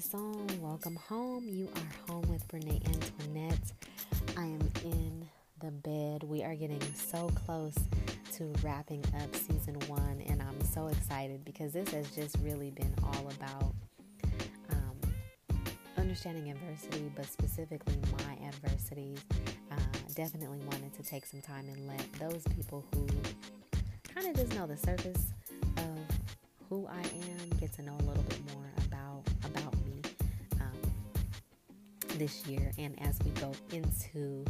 song. Welcome home. You are home with Brene Antoinette. I am in the bed. We are getting so close to wrapping up season one, and I'm so excited because this has just really been all about um, understanding adversity, but specifically my adversities. Uh, definitely wanted to take some time and let those people who kind of just know the surface of who I am get to know a little bit more this year, and as we go into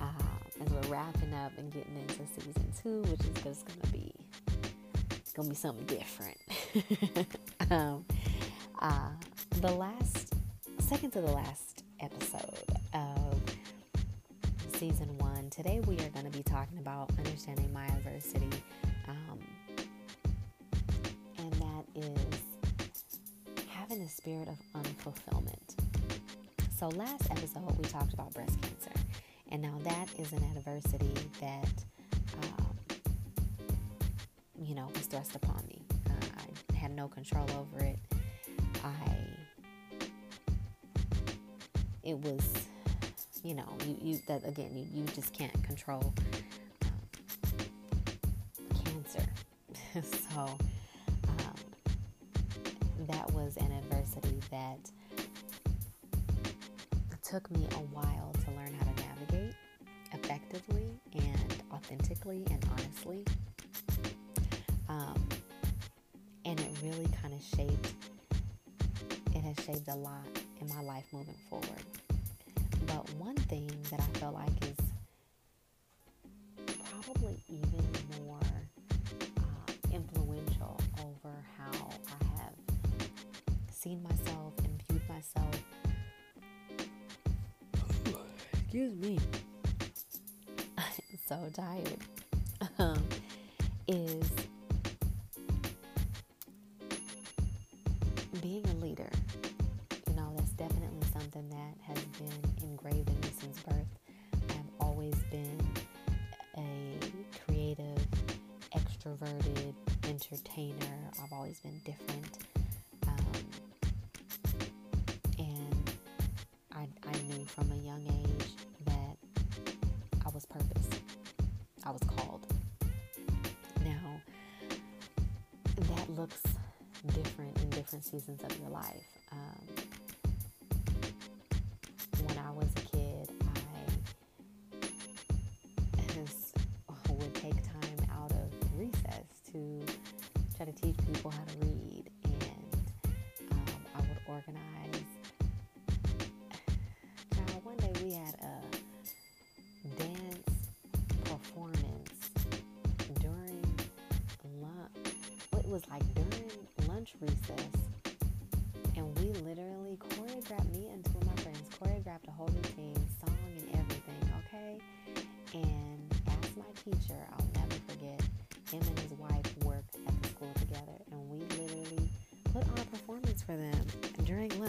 uh, as we're wrapping up and getting into season two, which is just gonna be it's gonna be something different. um, uh, the last second to the last episode of season one. Today we are going to be talking about understanding my adversity. Um, and that is having a spirit of unfulfillment. So, last episode, we talked about breast cancer. And now that is an adversity that, um, you know, was thrust upon me. Uh, I had no control over it. I, it was, you know, you, you that again, you, you just can't control um, cancer. so, that was an adversity that took me a while to learn how to navigate effectively and authentically and honestly. Um, and it really kind of shaped, it has shaped a lot in my life moving forward. But one thing that I feel like is extroverted entertainer. I've always been different. Um, and I, I knew from a young age that I was purpose. I was called. Now, that looks different in different seasons of your life.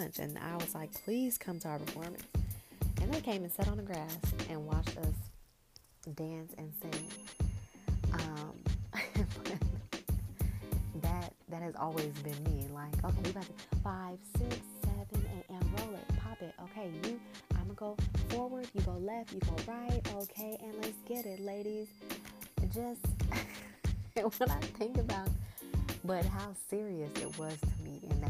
Lunch. And I was like, please come to our performance. And they came and sat on the grass and watched us dance and sing. Um, that that has always been me. Like, okay, we about to five, six, seven, eight, and roll it, pop it. Okay, you, I'm gonna go forward, you go left, you go right. Okay, and let's get it, ladies. Just when I think about, but how serious it was to me in that.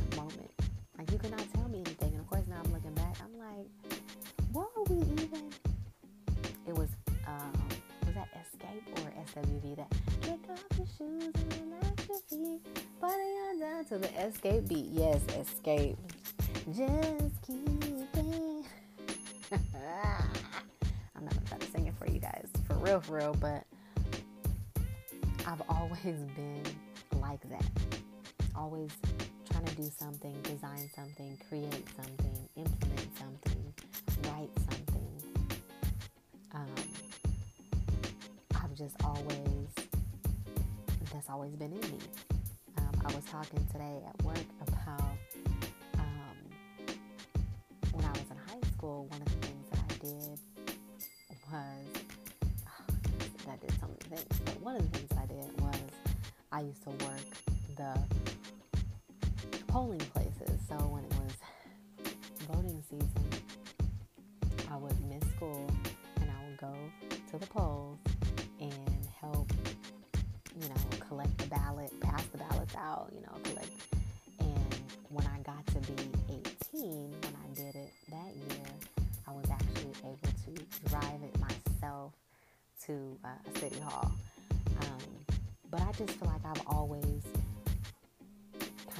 Like, you could not tell me anything, and of course now I'm looking back, I'm like, what were we even? It was, um, was that Xscape or SWV that kick off your shoes and relax your feet? Putting down to the Xscape beat. Yes, Xscape. Just keep it. I'm not gonna try to sing it for you guys, for real, for real, but I've always been like that. Always to do something, design something, create something, implement something, write something. Um, I've just always, that's always been in me. I was talking today at work about um, when I was in high school, one of the things that I did was, oh, I did so many things, but one of the things that I did was I used to work the polling places. So when it was voting season, I would miss school and I would go to the polls and help, you know, collect the ballot, pass the ballots out, you know, collect. And when I got to be 18, when I did it that year, I was actually able to drive it myself to uh, City Hall. Um, but I just feel like I've always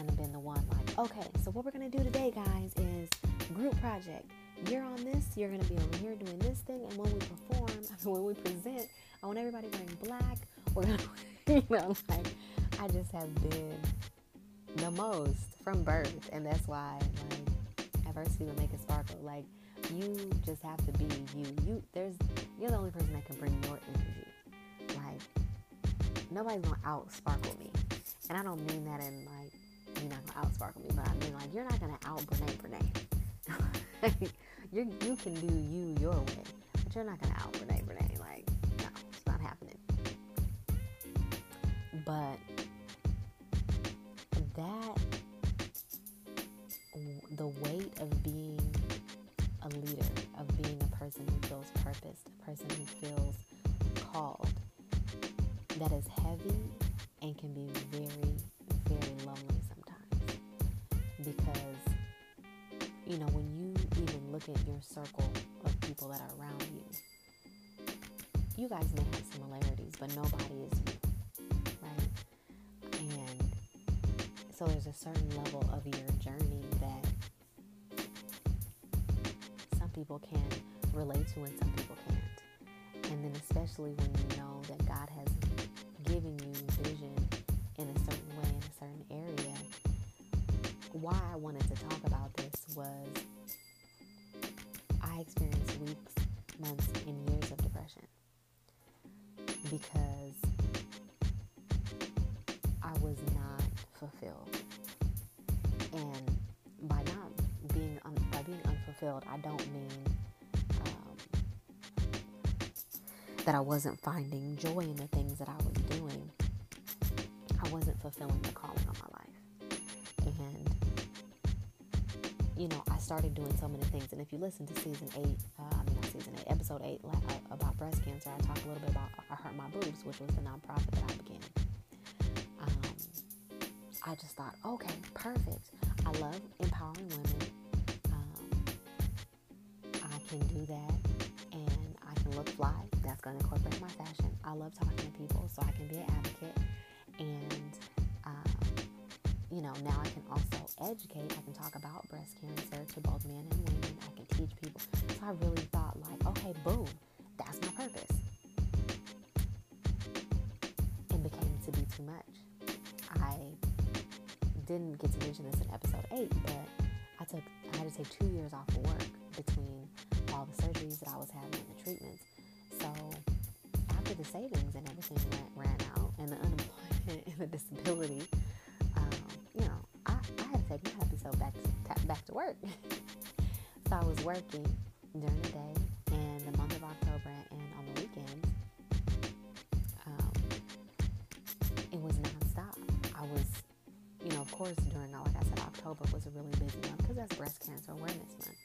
kind of been the one like, okay, so what we're going to do today, guys, is group project. You're on this, you're going to be over here doing this thing, and when we perform, when we present, I want everybody wearing black. We're going to, you know, like, I just have been the most from birth, and that's why, like, adversity will make it sparkle. Like, you just have to be you. You, there's, you're the only person that can bring your energy. Like, nobody's gonna out sparkle me, and I don't mean that in like you're not gonna outsparkle me, but I mean like you're not gonna out Brene Brene. you you can do you your way, but you're not gonna out Brene Brene. Like no, it's not happening. But that the weight of being a leader, of being a person who feels purpose, a person who feels called, that is heavy and can be at your circle of people that are around you. You guys may have similarities but nobody is you right? And so there's a certain level of your journey that some people can relate to and some people can't. And then especially when you know that god has given you vision in a certain way in a certain area. Why I wanted to talk about this was I experienced weeks, months, and years of depression because I was not fulfilled. And by not being un- by being unfulfilled, I don't mean um, that I wasn't finding joy in the things that I was doing. I wasn't fulfilling the calling on my life. You know, I started doing so many things. And if you listen to season eight, uh, I mean, not season eight, episode eight uh, about breast cancer, I talked a little bit about I Hurt My Boobs, which was the nonprofit that I began. Um, I just thought, okay, perfect. I love empowering women. Um, I can do that, and I can look fly. That's going to incorporate my fashion. I love talking to people, so I can be an advocate. And you know, now I can also educate. I can talk about breast cancer to both men and women. I can teach people. So I really thought, like, okay, boom, that's my purpose. It became to be too much. I didn't get to mention this in episode eight, but I took I had to take two years off of work between all the surgeries that I was having and the treatments. So after the savings and everything ran, ran out, and the unemployment and the disability happy self back to, back to work. so I was working during the day and the month of October and on the weekends. Um, it was nonstop. I was, you know, of course, during, like I said, October was a really busy month because that's Breast Cancer Awareness Month.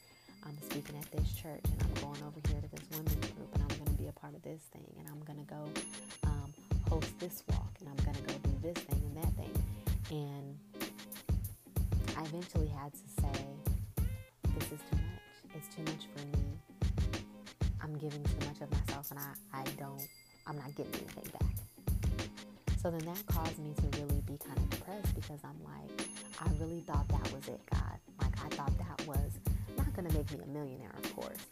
I'm speaking at this church and I'm going over here to this women's group and I'm going to be a part of this thing and I'm going to go um, host this walk and I'm going to go do this thing and that thing. And I eventually had to say, this is too much. It's too much for me. I'm giving too much of myself and I, I don't, I'm not getting anything back. So then that caused me to really be kind of depressed because I'm like, I really thought that was it, God. Like, I thought that was not going to make me a millionaire, of course,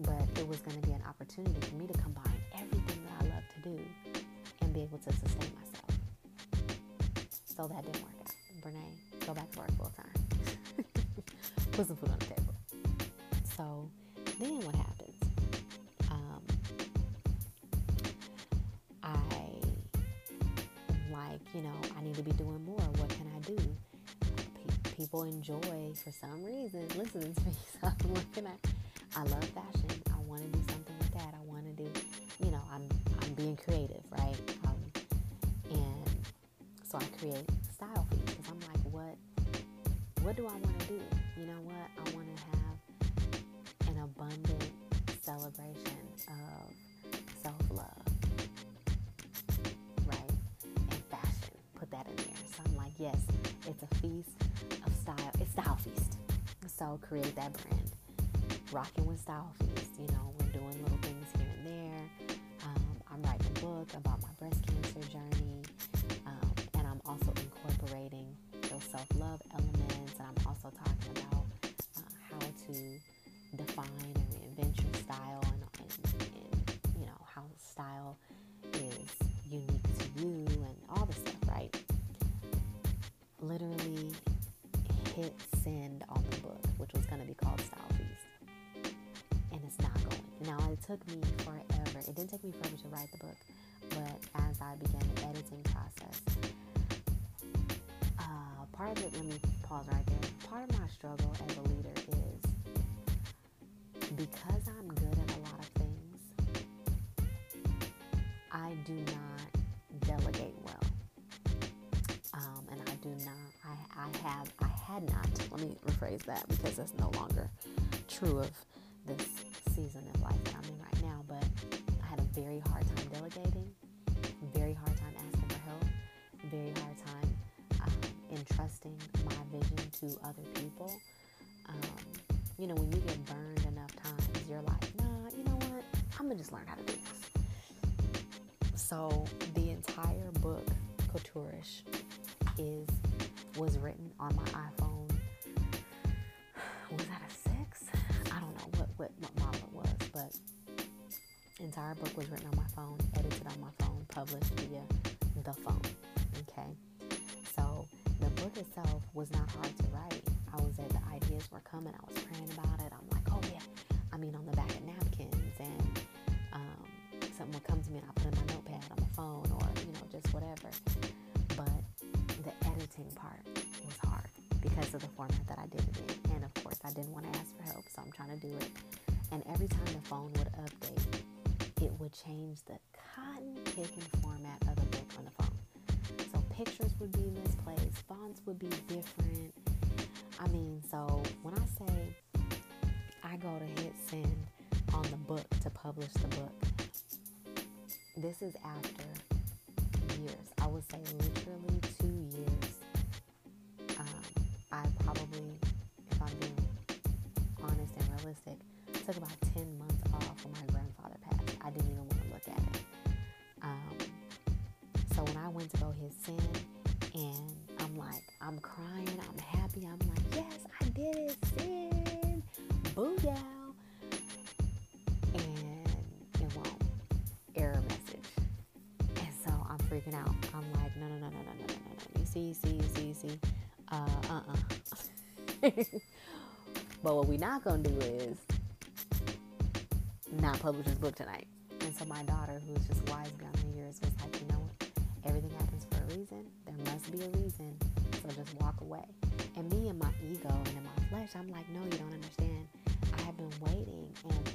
but it was going to be an opportunity for me to combine everything that I love to do and be able to sustain myself. So that didn't work out. Brene, go back to work full time put some food on the table. So then what happens? Um, I like, you know, I need to be doing more. What can I do? Pe- people enjoy for some reason listening to me. So what can I? I love fashion. I want to do something with that. I want to do, you know, I'm I'm being creative, right? Um, and so I create what do I want to do? You know what? I want to have an abundant celebration of self love, right? And fashion. Put that in there. So I'm like, yes, it's a feast of style. It's style feast. So create that brand. Rocking with Style Feast. You know, we're doing little things here and there. Um, I'm writing a book about my breast cancer journey. To define and reinvent your style and, and, and, you know, how style is unique to you and all the stuff, right? Literally hit send on the book, which was going to be called Style Feast. And it's not going. Now, it took me forever. It didn't take me forever to write the book, but as I began the editing process, uh, part of it, let me pause right there. Part of my struggle as a leader is because I'm good at a lot of things, I do not delegate well. Um, and I do not, I, I have, I had not, let me rephrase that because that's no longer true of this season of life that I'm in right now, but I had a very hard time delegating, very hard time asking for help, very hard time um, entrusting my vision to other people. Um, you know, when you get burned I'm gonna just learn how to do this. So the entire book, Couturish, is was written on my iPhone. Was that a six? I don't know what, what, what model it was, but entire book was written on my phone, edited on my phone, published via the phone. Okay. So the book itself was not hard to write. I was at the ideas were coming. I was praying about come to me I put in my notepad on my phone or you know just whatever. But the editing part was hard because of the format that I did it in. And of course, I didn't want to ask for help, so I'm trying to do it. And every time the phone would update, it would change the cotton picking format of the book on the phone. So pictures would be misplaced, fonts would be different. I mean, so when I say I go to hit send on the book to publish the book, this is after years. I would say literally two years. Um, I probably, if I'm being honest and realistic, took about 10 months off when my grandfather passed. I didn't even want to look at it. Um, so when I went to go his sin and but what we not gonna do is not publish this book tonight. And so my daughter, who's just wise beyond her years, was like, you know what? Everything happens for a reason. There must be a reason. So just walk away. And me and my ego and in my flesh, I'm like, no, you don't understand. I have been waiting and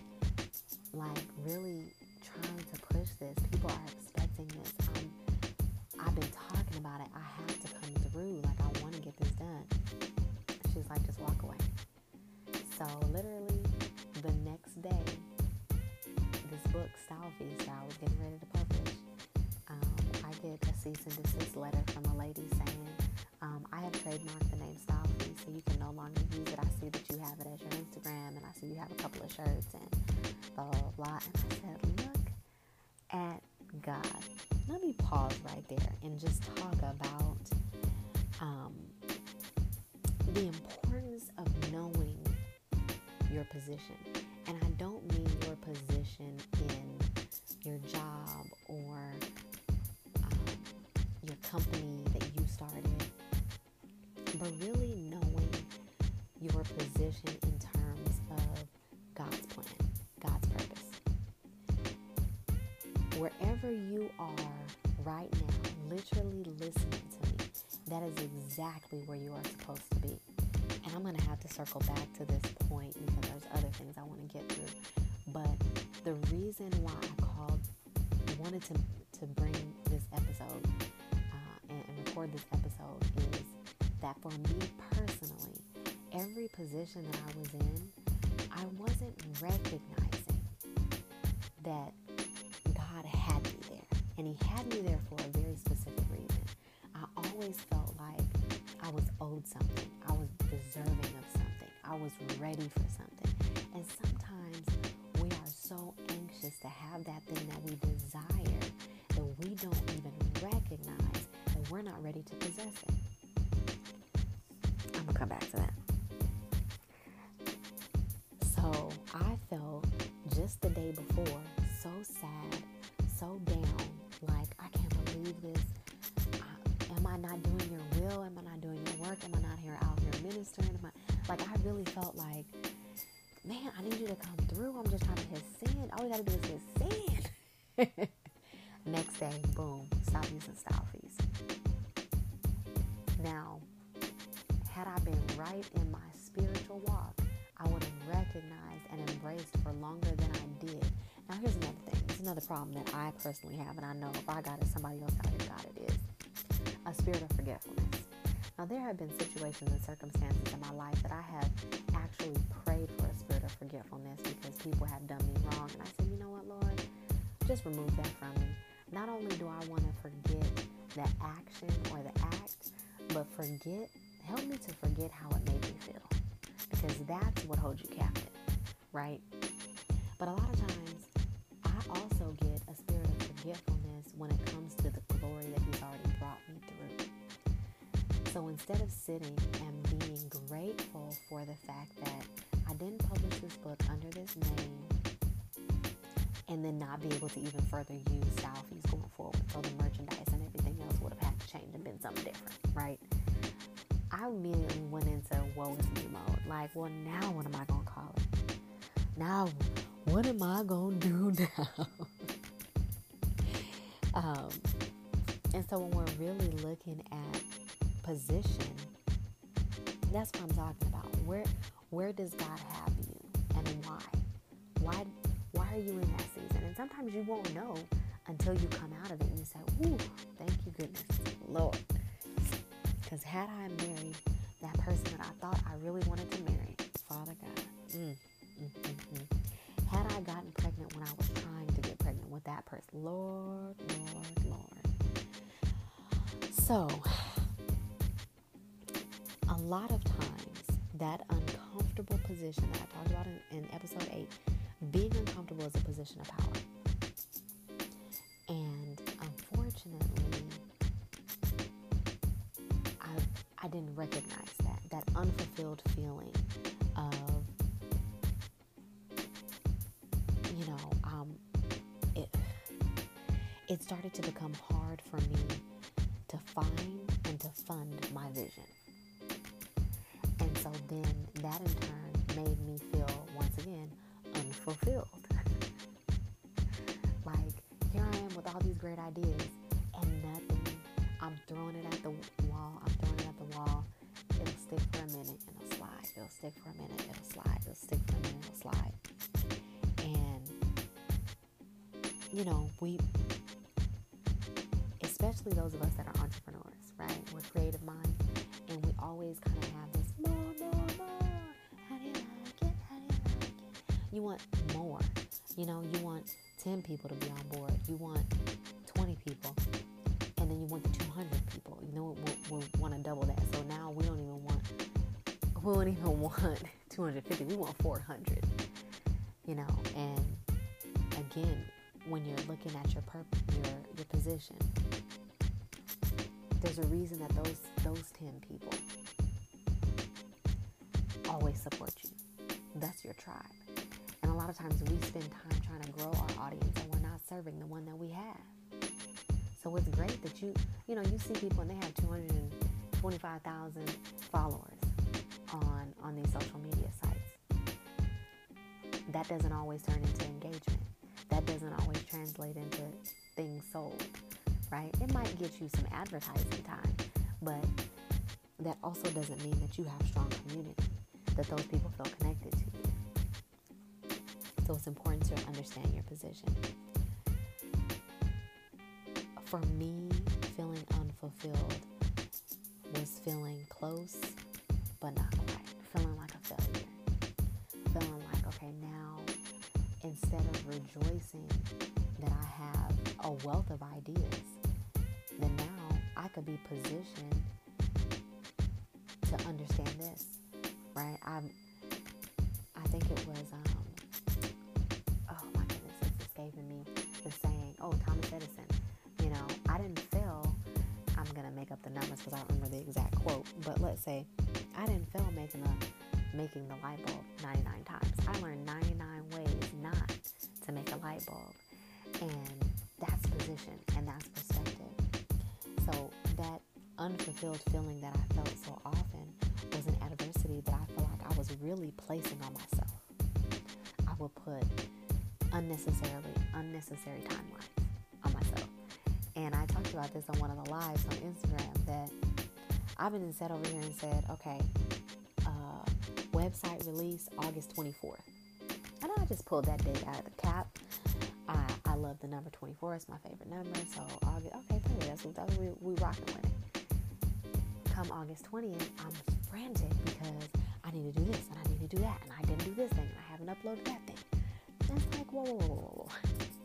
like really trying to push this. People are expecting this. I'm, I've been talking about it. I have to come through. Like So literally the next day, this book, Style Feast, I was getting ready to publish. Um, I get a cease and desist letter from a lady saying, um, I have trademarked the name Style Feast, so you can no longer use it. I see that you have it as your Instagram, and I see you have a couple of shirts, and blah, blah, blah. And I said, look at God. Let me pause right there and just talk about um, the importance position. And I don't mean your position in your job or um, your company that you started, but really knowing your position in terms of God's plan, God's purpose. Wherever you are right now, literally listening to me, that is exactly where you are supposed to be. And I'm going to have to circle back to this point because there's other things I want to get through. But the reason why I called, wanted to, to bring this episode uh, and, and record this episode is that for me personally, every position that I was in, I wasn't recognizing that God had me there. And He had me there for a very specific reason. I always felt like I was owed something, I was ready for something. And sometimes we are so anxious to have that thing that we desire that we don't even recognize that we're not ready to possess it. I'm going to come back to that. Next day, boom, stop using Style Feast. Now, had I been right in my spiritual walk, I would have recognized and embraced for longer than I did. Now, here's another thing. It's another problem that I personally have, and I know if I got it, somebody else out here got it, is a spirit of forgetfulness. Now, there have been situations and circumstances in my life that I have actually prayed for a spirit of forgetfulness because people have done me wrong. And I said, you know what, Lord? Just remove that from me. Not only do I want to forget the action or the act, but forget, help me to forget how it made me feel because that's what holds you captive, right? But a lot of times, I also get a spirit of forgetfulness when it comes to the glory that He's already brought me through. So instead of sitting and being grateful for the fact that I didn't publish this book under this name and then not be able to even further use Style Feast going forward, so the merchandise and everything else would have had to change and been something different, right? I immediately went into woe is me mode. Like, well, now what am I going to call it? Now, what am I going to do now? um, and so when we're really looking at position, that's what I'm talking about. Where where does God have you and why? Why why are you in that season? And sometimes you won't know until you come out of it and you say, Ooh, thank you goodness, Lord. Because had I married that person that I thought I really wanted to marry, Father God, mm, mm, mm, mm. had I gotten pregnant when I was trying to get pregnant with that person, Lord, Lord, Lord. So, a lot of times, that uncomfortable position that I talked about in, in episode 8, being uncomfortable is a position of power. And unfortunately, I I didn't recognize that, that unfulfilled feeling of, you know, um, it, it started to become hard for me to find and to fund my vision. And so then that in turn made me feel, once again, unfulfilled. like, here I am with all these great ideas and nothing. I'm throwing it at the wall. I'm throwing it at the wall. It'll stick for a minute and it'll slide. It'll stick for a minute. It'll slide. It'll stick for a minute. It'll slide. And, you know, we, especially those of us that are entrepreneurs, right? We're creative minds and we always kind of have You want more. You know, you want 10 people to be on board. You want 20 people And then you want the 200 people. You know, we, we want to double that. So now we don't even want, we don't even want 250. We want 400. You know, and again, when you're looking at your purpose, your your position, there's a reason that those those 10 people always support you. That's your tribe. Lot of times we spend time trying to grow our audience and we're not serving the one that we have. So it's great that you, you know, you see people and they have 225,000 followers on on these social media sites. That doesn't always turn into engagement. That doesn't always translate into things sold, right? It might get you some advertising time, but that also doesn't mean that you have strong community, that those people feel connected to. So it's important to understand your position for me, feeling unfulfilled was feeling close, but not quite. Feeling like a failure. Feeling like, okay, now instead of rejoicing that I have a wealth of ideas, then now I could be positioned to understand this, right? I'm, because I don't remember the exact quote, but let's say I didn't fail making a making the light bulb 99 times. I learned 99 ways not to make a light bulb, and that's position and that's perspective. So that unfulfilled feeling that I felt so often was an adversity that I felt like I was really placing on myself. I would put unnecessarily unnecessary timelines. And I talked about this on one of the lives on Instagram that I've been set over here and said, okay, uh, website release August 24th. And I just pulled that date out of the cap. I, I love the number 24. It's my favorite number. So August, okay, that's, what, that's what we, we rocking with it. Come August 20th, I'm frantic because I need to do this and I need to do that and I didn't do this thing and I haven't uploaded that thing. It's like, whoa, whoa, whoa, whoa, whoa.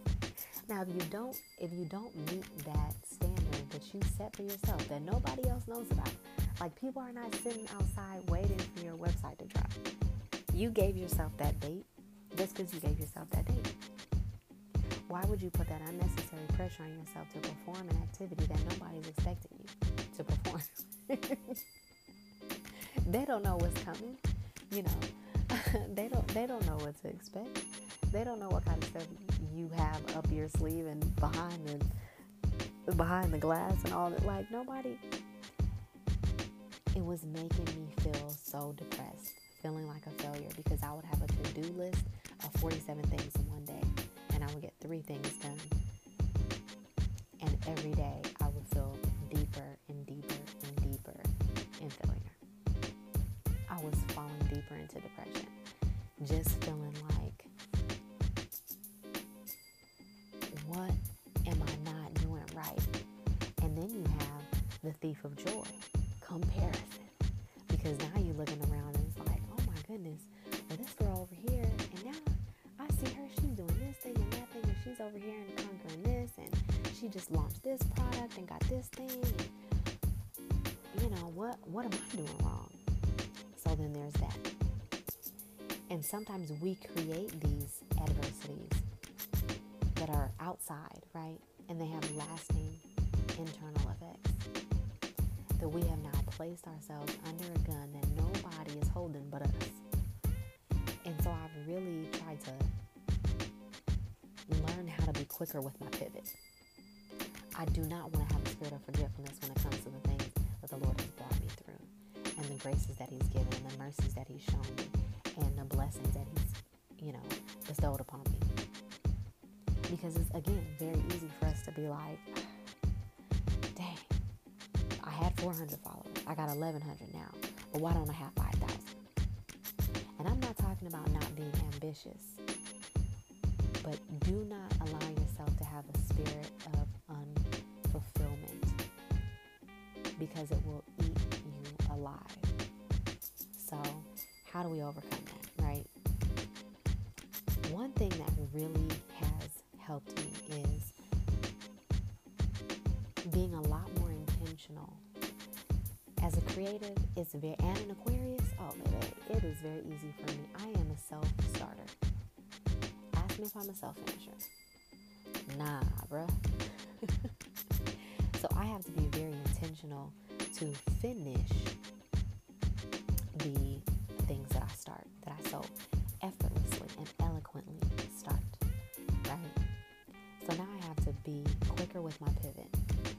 Now, if you don't, if you don't meet that standard that you set for yourself, that nobody else knows about, like people are not sitting outside waiting for your website to drop. You gave yourself that date just because you gave yourself that date. Why would you put that unnecessary pressure on yourself to perform an activity that nobody's expecting you to perform? they don't know what's coming, you know. they don't they don't know what to expect. They don't know what kind of stuff you have up your sleeve and behind the behind the glass and all that. Like nobody. It was making me feel so depressed, feeling like a failure because I would have a to-do list of 47 things in one day, and I would get three things done. And every day I would feel deeper and deeper and deeper in failure. I was falling deeper into depression, just feeling like thief of joy, comparison. Because now you're looking around and it's like, oh my goodness, well, this girl over here, and now I see her, she's doing this thing and that thing, and she's over here and conquering this, and she just launched this product and got this thing. And, you know, what, what am I doing wrong? So then there's that. And sometimes we create these adversities that are outside, right? And they have lasting internal effects. That we have now placed ourselves under a gun that nobody is holding but us. And so I've really tried to learn how to be quicker with my pivot. I do not want to have a spirit of forgetfulness when it comes to the things that the Lord has brought me through, and the graces that He's given, and the mercies that He's shown me, and the blessings that He's, you know, bestowed upon me because it's again very easy for us to be like 400 followers. I got 1100 now. But why don't i have 5000 and i'm not talking about not being ambitious. But do not allow yourself to have a spirit of unfulfillment because it will eat you alive. So how do we overcome creative, it's very and an Aquarius. Oh, baby, it is very easy for me. I am a self starter. Ask me if I'm a self finisher. Nah, bruh. so I have to be very intentional to finish the things that I start, that I so effortlessly and eloquently start. Right? So now I have to be quicker with my pivot.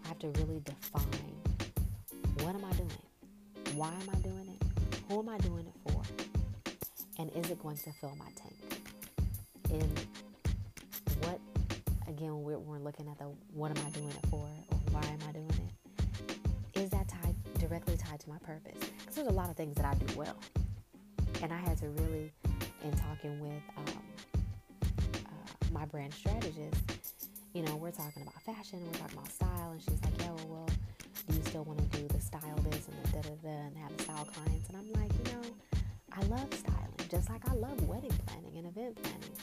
I have to really define Why am I doing it? Who am I doing it for? And is it going to fill my tank? And what, again, we're, we're looking at the what am I doing it for or why am I doing it? Is that tied directly tied to my purpose? Because there's a lot of things that I do well. And I had to really, in talking with um, uh, my brand strategist, you know, we're talking about fashion, we're talking about style, and she's like, yeah, well, well do you still want to do the style this and the da da da and have style clients? And I'm like, you know, I love styling, just like I love wedding planning and event planning.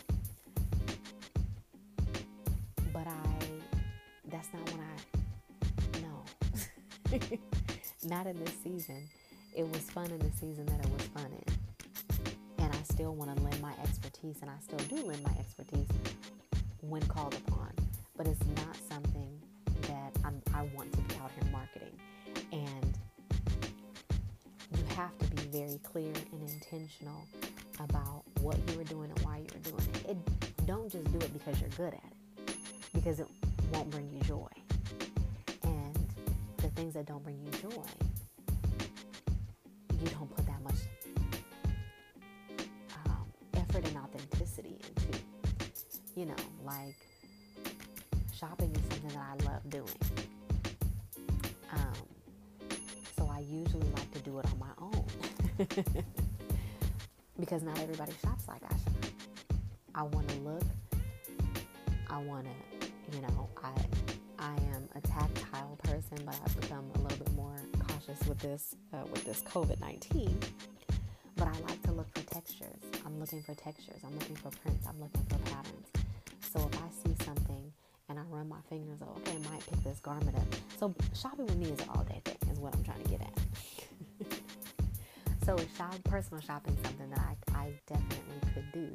But I, that's not when I, no, not in this season. It was fun in the season that it was fun in. And I still want to lend my expertise, and I still do lend my expertise when called upon. But it's not something have to be very clear and intentional about what you were doing and why you were doing it. it. Don't just do it because you're good at it, because it won't bring you joy. And the things that don't bring you joy, you don't put that much um, effort and authenticity into. You know, like shopping is something that I love doing. Um, so I usually like to do it on my own. because not everybody shops like I shop. I want to look. I want to, you know, I I am a tactile person, but I've become a little bit more cautious with this uh, with this COVID nineteen. But I like to look for textures. I'm looking for textures. I'm looking for prints. I'm looking for patterns. So if I see something and I run my fingers, oh, okay, I might pick this garment up. So shopping with me is an all day thing, is what I'm trying to get at. So shop, personal shopping is something that I, I definitely could do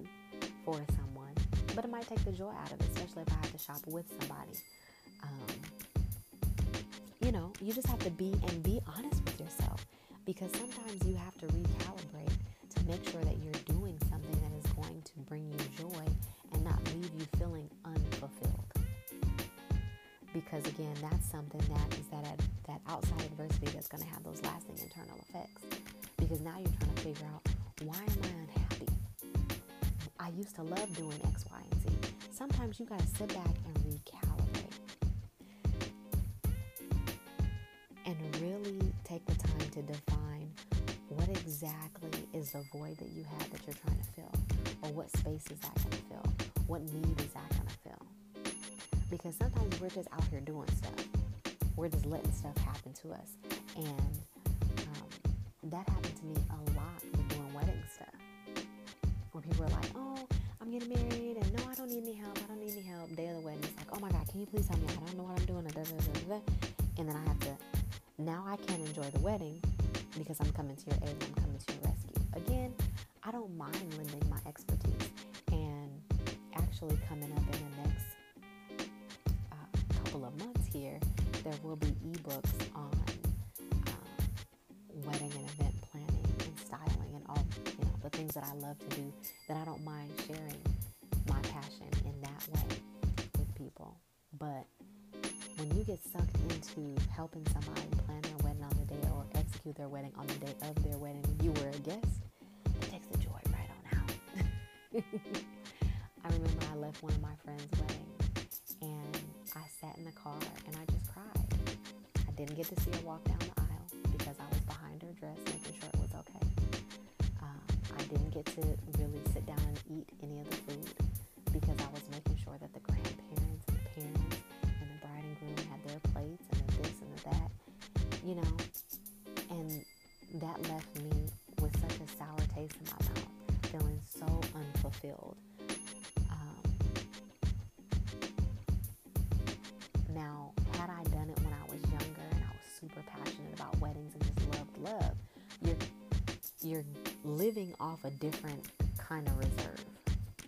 for someone, but it might take the joy out of it, especially if I have to shop with somebody. Um, you know, you just have to be and be honest with yourself because sometimes you have to recalibrate to make sure that you're doing something that is going to bring you joy and not leave you feeling unfulfilled. Because again, that's something that is that that outside adversity that's going to have those lasting internal effects because now you're trying to figure out why am I unhappy? I used to love doing X, Y, and Z. Sometimes you got to sit back and recalibrate and really take the time to define what exactly is the void that you have that you're trying to fill, or what space is that going to fill? What need is that going to fill? Because sometimes we're just out here doing stuff. We're just letting stuff happen to us. And that happened to me a lot with doing wedding stuff. Where people are like, oh, I'm getting married and no, I don't need any help. I don't need any help. Day of the wedding, it's like, oh my God, can you please help me? I don't know what I'm doing. And then I have to, now I can't enjoy the wedding because I'm coming to your aid and I'm coming to your rescue. Again, I don't mind lending my expertise. And actually, coming get sucked into helping somebody plan their wedding on the day or execute their wedding on the day of their wedding when you were a guest, it takes the joy right on out. I remember I left one of my friends' wedding and I sat in the car and I just cried. I didn't get to see her walk down the aisle because I was behind her dress, making sure it was okay. Um, I didn't get to really sit down and eat any of the food you know. And that left me with such a sour taste in my mouth, feeling so unfulfilled. Um, now, had I done it when I was younger and I was super passionate about weddings and just loved love, you're you're living off a different kind of reserve,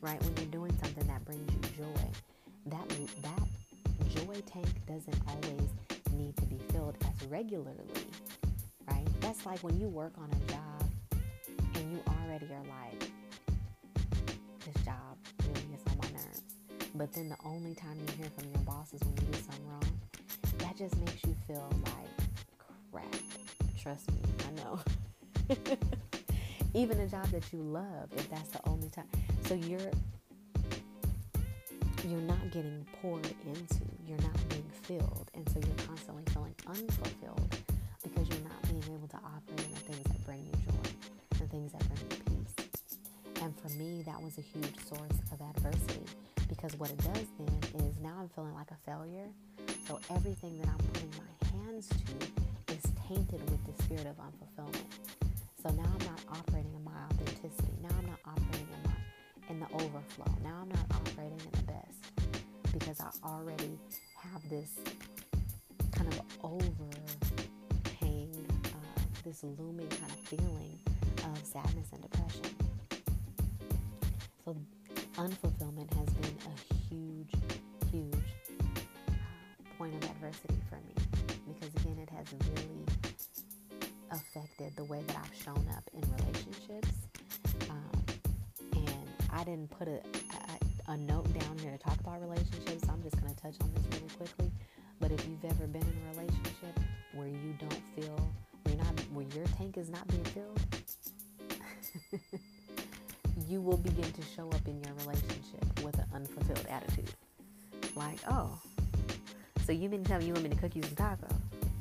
right? When you're doing something that brings you joy, that that joy tank doesn't always regularly, right? That's like when you work on a job and you already are like, this job really gets on my nerves. But then the only time you hear from your boss is when you do something wrong. That just makes you feel like crap. Trust me, I know. Even a job that you love, if that's the only time. So you're you're not getting poured into. You're not being filled. And so you're constantly feeling unfulfilled because you're not being able to operate in the things that bring you joy, the things that bring you peace. And for me, that was a huge source of adversity because what it does then is now I'm feeling like a failure. So everything that I'm putting my hands to is tainted with the spirit of unfulfillment. So now I'm not operating in my authenticity. Now I'm not operating in my in the overflow. Now I'm not operating in the because I already have this kind of over this looming kind of feeling of sadness and depression. So, unfulfillment has been a huge, huge uh, point of adversity for me because, again, it has really affected the way that I've shown up in relationships. Um, and I didn't put a, a, a note talk about relationships, so I'm just going to touch on this really quickly. But if you've ever been in a relationship where you don't feel, where, not, where your tank is not being filled, you will begin to show up in your relationship with an unfulfilled attitude. Like, oh, so you mean to tell me you want me to cook you some tacos?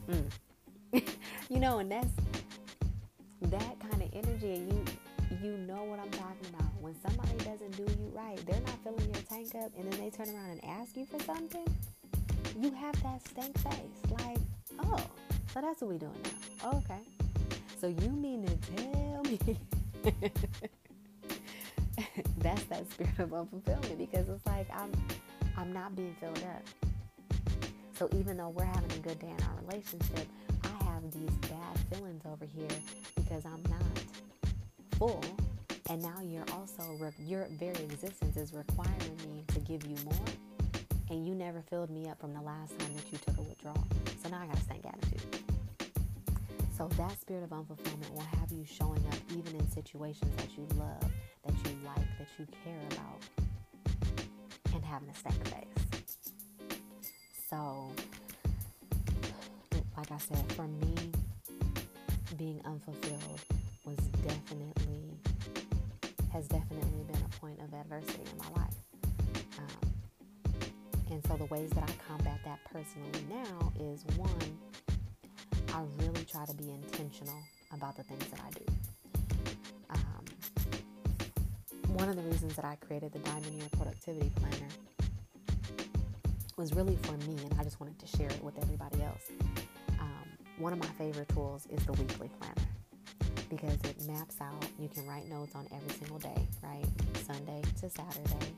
Mm. you know, and that's that kind of energy, and you you know what I'm talking about. When somebody doesn't do you right, they're not filling your tank up, and then they turn around and ask you for something. You have that stank face, like, oh, so that's what we're doing now. Oh, okay. So you mean to tell me? that's that spirit of unfulfillment because it's like I'm I'm not being filled up. So even though we're having a good day in our relationship, I have these bad feelings over here because I'm not full. And now you're also your very existence is requiring me to give you more. And you never filled me up from the last time that you took a withdrawal. So now I got a stank attitude. So that spirit of unfulfillment will have you showing up even in situations that you love, that you like, that you care about, and having a stank face. So, like I said, for me, being unfulfilled was definitely has definitely been a point of adversity in my life. Um, and so the ways that I combat that personally now is one I really try to be intentional about the things that I do. Um, one of the reasons that I created the Diamond Year Productivity Planner was really for me, and I just wanted to share it with everybody else. Um, one of my favorite tools is the weekly planner because it maps out, you can write notes on every single day, right? Sunday to Saturday.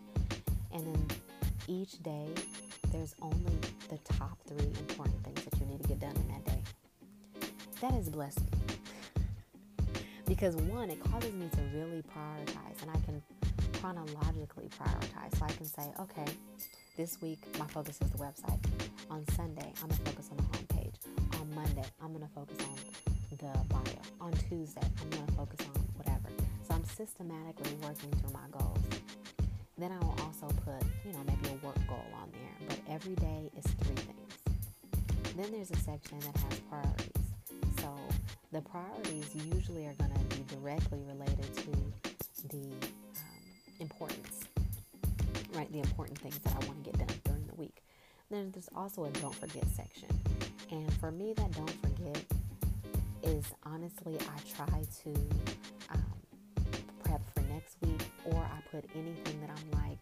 And then each day, there's only the top three important things that you need to get done in that day that has blessed me. Because one, it causes me to really prioritize and I can chronologically prioritize. So I can say, okay, this week my focus is the website. On Sunday, I'm gonna focus on the homepage. On Monday, I'm gonna focus on the bio. On Tuesday, I'm gonna focus on whatever. So I'm systematically working through my goals. Then I will also put, you know, maybe a work goal on there. But every day is three things. Then there's a section that has priorities. So the priorities usually are going to be directly related to the um, importance, right? The important things that I want to get done during the week. Then there's also a don't forget section. And for me, that don't forget is honestly, I try to um, prep for next week, or I put anything that I'm like,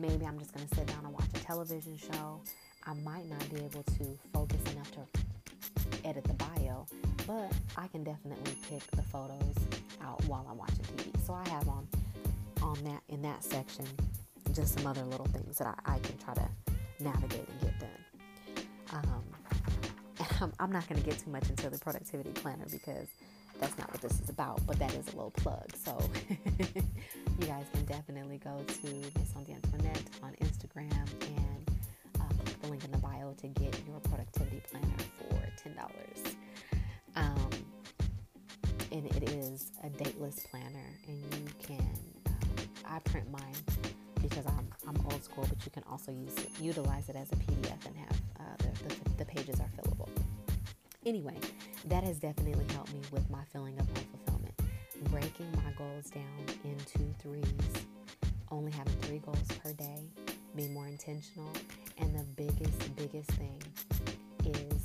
maybe I'm just going to sit down and watch a television show. I might not be able to focus enough to edit the bio, but I can definitely pick the photos out while I'm watching TV. So I have on on that in that section just some other little things that I, I can try to navigate and get done. Um, I'm, not going to get too much into the productivity planner because that's not what this is about, but that is a little plug. So you guys can definitely go to Miss Antoinette on Instagram and uh, click the link in the bio to get your productivity planner for $10. Um, and it is a dateless planner, and you can, um, I print mine because I'm, I'm old school, but you can also use it, utilize it as a PDF and have uh, the, the, the pages are fillable. Anyway, that has definitely helped me with my feeling of unfulfillment. Breaking my goals down into threes, only having three goals per day, being more intentional, and the biggest, biggest thing is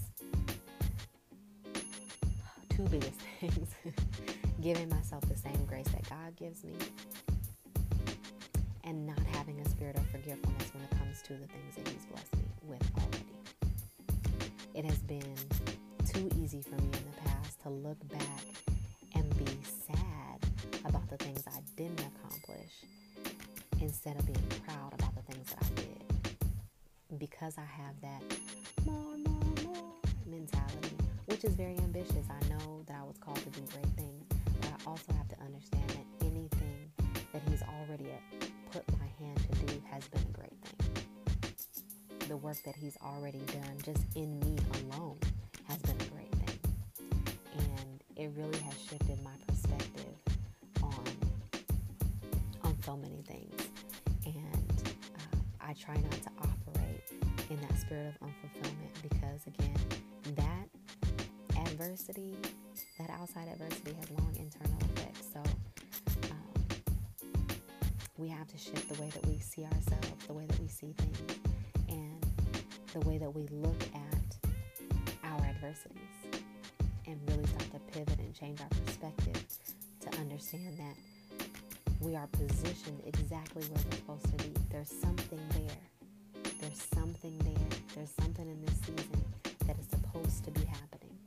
two biggest things giving myself the same grace that God gives me, and not to the things that He's blessed me with already. It has been too easy for me in the past to look back and be sad about the things I didn't accomplish instead of being proud about the things that I did. Because I have that more, more, more mentality which is very ambitious. I know that I was called to do great things, but I also have to understand that anything that He's already The work that He's already done just in me alone has been a great thing. And it really has shifted my perspective on on so many things. And uh, I try not to operate in that spirit of unfulfillment because again, that adversity, that outside adversity has long internal effects. So um, we have to shift the way that we see ourselves, the way that we see things, the way that we look at our adversities, and really start to pivot and change our perspective to understand that we are positioned exactly where we're supposed to be. There's something there. There's something there. There's something in this season that is supposed to be happening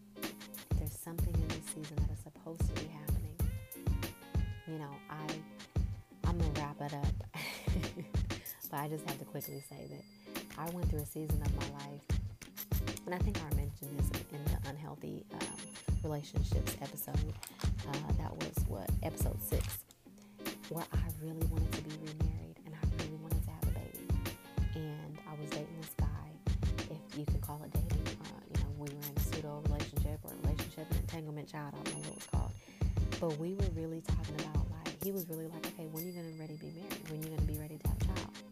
There's something in this season that is supposed to be happening. You know, I I'm gonna wrap it up, but I just have to quickly say that I went through a season of my life, and I think I mentioned this in the unhealthy um, relationships episode. Uh, that was what episode six, where I really wanted to be remarried and I really wanted to have a baby, and I was dating this guy, if you can call it dating. Uh, you know, we were in a pseudo relationship or relationship an entanglement child, I don't know what it was called. But we were really talking about like he was really like, okay, when are you gonna ready to be married? When are you gonna be ready to have a child?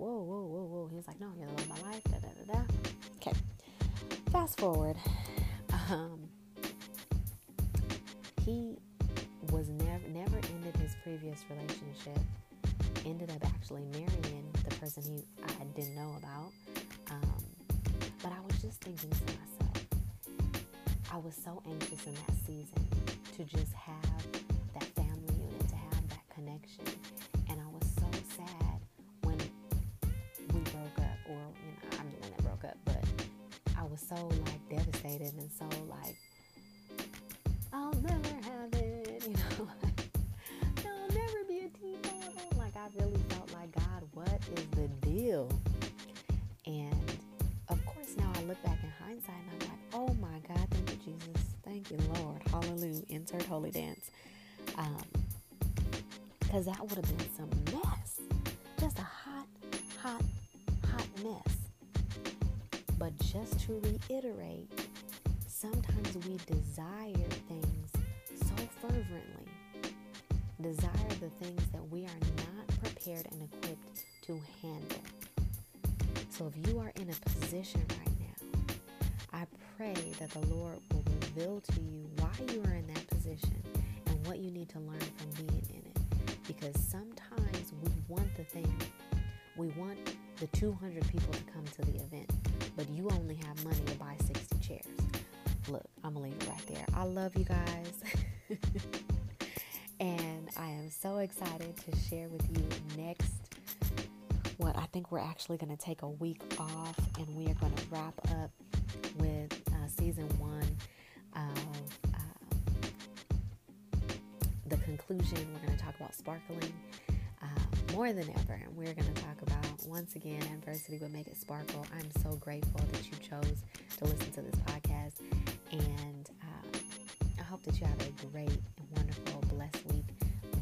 Whoa, whoa, whoa, whoa. He was like, no, you're the love of my life. Da da da da. Okay. Fast forward. Um, he was never never ended his previous relationship. Ended up actually marrying the person he I didn't know about. Um, but I was just thinking to myself I was so anxious in that season to just have that family unit, to have that connection. And I was so sad you know, I'm the one that broke up, but I was so like devastated and so like, I'll never have it, you know, like, there'll never be a mom. Like, I really felt like, God, what is the deal? And of course, now I look back in hindsight and I'm like, oh my God, thank you, Jesus. Thank you, Lord. Hallelujah. Insert holy dance. Because um, that would have been some mess. Mess. But just to reiterate, sometimes we desire things so fervently, desire the things that we are not prepared and equipped to handle. So if you are in a position right now, I pray that the Lord will reveal to you why you are in that position and what you need to learn from being in it. Because sometimes we want the thing, we want the 200 people to come to the event, but you only have money to buy 60 chairs. Look, I'm gonna leave it right there. I love you guys. and I am so excited to share with you next what I think we're actually going to take a week off and we are going to wrap up with uh, season one of uh, the conclusion. We're going to talk about sparkling more than ever, and we're going to talk about once again adversity would make it sparkle. I'm so grateful that you chose to listen to this podcast, and uh, I hope that you have a great and wonderful, blessed week.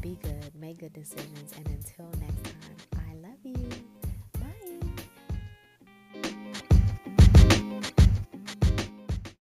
Be good, make good decisions, and until next time.